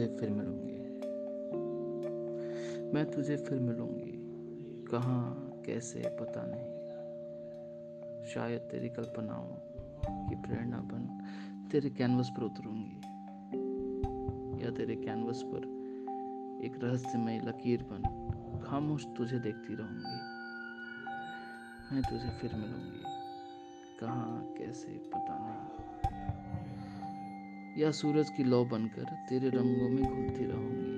तुझे फिर मिलूँगी। मैं तुझे फिर मिलूँगी। कहाँ, कैसे, पता नहीं। शायद तेरी कल्पनाओं की प्रेरणा बन तेरे कैनवस पर उतरूँगी। या तेरे कैनवस पर एक रहस्यमय लकीर बन खामोश तुझे देखती रहूँगी। मैं तुझे फिर मिलूँगी। कहाँ, कैसे, पता नहीं। या सूरज की लौ बनकर तेरे रंगों में घुलती रहूँगी,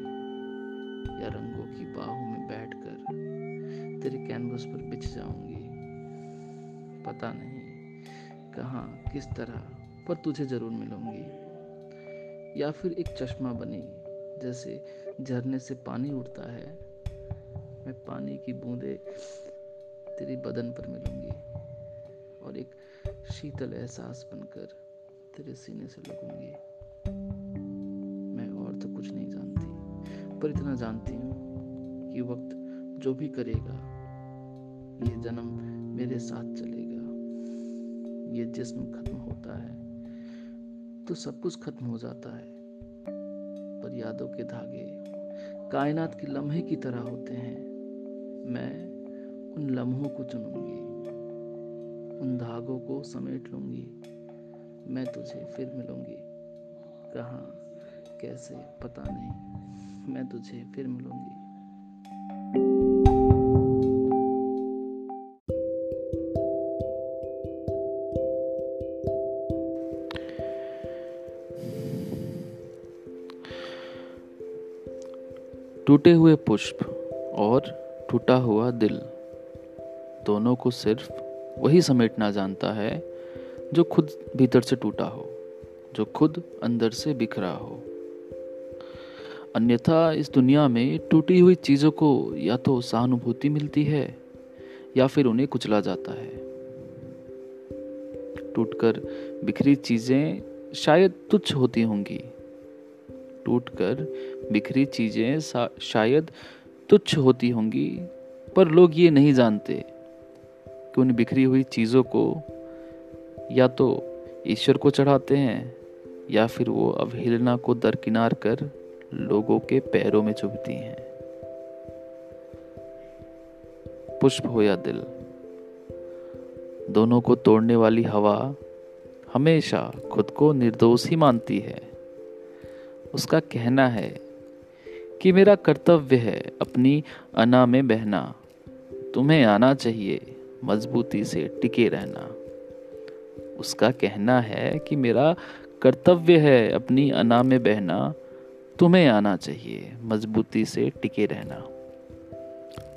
या रंगों की बाहों में बैठकर तेरे कैनवस पर बिछ जाऊँगी। पता नहीं कहाँ, किस तरह, पर तुझे ज़रूर मिलूँगी। या फिर एक चश्मा बनी, जैसे झरने से पानी उड़ता है, मैं पानी की बूंदे तेरी बदन पर मिलूँगी, और एक शीतल एहसास बनकर तेरे सीने से लगूँगी। पर इतना जानती हूँ कि वक्त जो भी करेगा, ये जन्म मेरे साथ चलेगा। ये जिस्म खत्म होता है तो सब कुछ खत्म हो जाता है। पर यादों के धागे कायनात के लम्हे की तरह होते हैं। मैं उन लम्हों को चुनूँगी, उन धागों को समेट लूँगी। मैं तुझे फिर मिलूँगी। कहाँ, कैसे, पता नहीं। मैं तुझे फिर मिलूँगी। टूटे हुए पुष्प और टूटा हुआ दिल, दोनों को सिर्फ़ वही समेटना जानता है जो खुद भीतर से टूटा हो, जो खुद अंदर से बिखरा हो। अन्यथा इस दुनिया में टूटी हुई चीज़ों को या तो सहानुभूति मिलती है, या फिर उन्हें कुचला जाता है। टूटकर बिखरी चीज़ें शायद तुच्छ होती होंगी। टूटकर बिखरी चीज़ें शायद तुच्छ होती होंगी, पर लोग ये नहीं जानते कि उन बिखरी हुई चीज़ों को या तो ईश्वर को चढ़ाते हैं, या फिर वो अवहेलना को दरकिनार कर लोगों के पैरों में चुभती हैं। पुष्प हो या दिल, दोनों को तोड़ने वाली हवा हमेशा खुद को निर्दोष ही मानती है। उसका कहना है कि मेरा कर्तव्य है अपनी अना में बहना। तुम्हें आना चाहिए, मजबूती से टिके रहना। उसका कहना है कि मेरा कर्तव्य है अपनी अना में बहना। तुम्हें आना चाहिए। मजबूती से टिके रहना।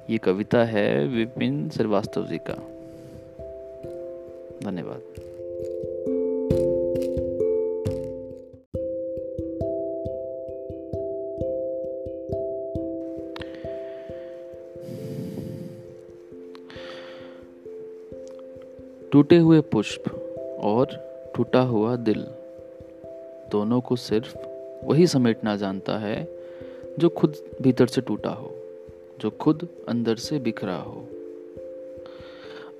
ये कविता है विपिन श्रीवास्तव जी का। धन्यवाद। टूटे हुए पुष्प और टूटा हुआ दिल, दोनों को सिर्फ़ वही समेटना जानता है जो खुद भीतर से टूटा हो, जो खुद अंदर से बिखरा हो।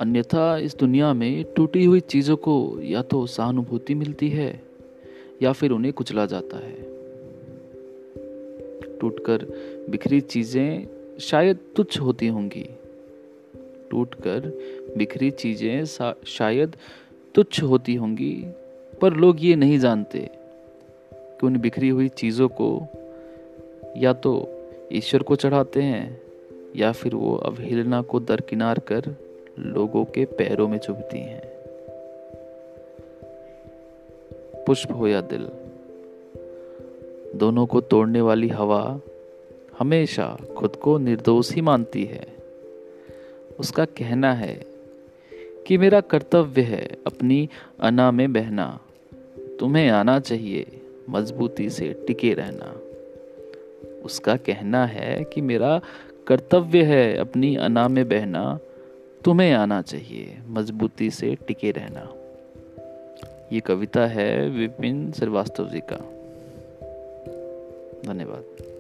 अन्यथा इस दुनिया में टूटी हुई चीज़ों को या तो सहानुभूति मिलती है या फिर उन्हें कुचला जाता है। टूटकर बिखरी चीज़ें शायद तुच्छ होती होंगी। टूटकर बिखरी चीज़ें शायद तुच्छ होती होंगी, पर लोग ये नहीं जानते। कि उन बिखरी हुई चीज़ों को या तो ईश्वर को चढ़ाते हैं या फिर वो अवहेलना को दरकिनार कर लोगों के पैरों में चुभती हैं। पुष्प हो या दिल, दोनों को तोड़ने वाली हवा हमेशा खुद को निर्दोष ही मानती है। उसका कहना है कि मेरा कर्तव्य है अपनी अना में बहना, तुम्हें आना चाहिए। मजबूती से टिके रहना। उसका कहना है कि मेरा कर्तव्य है अपनी अना में बहना, तुम्हें आना चाहिए, मजबूती से टिके रहना। ये कविता है विपिन श्रीवास्तव जी का। धन्यवाद।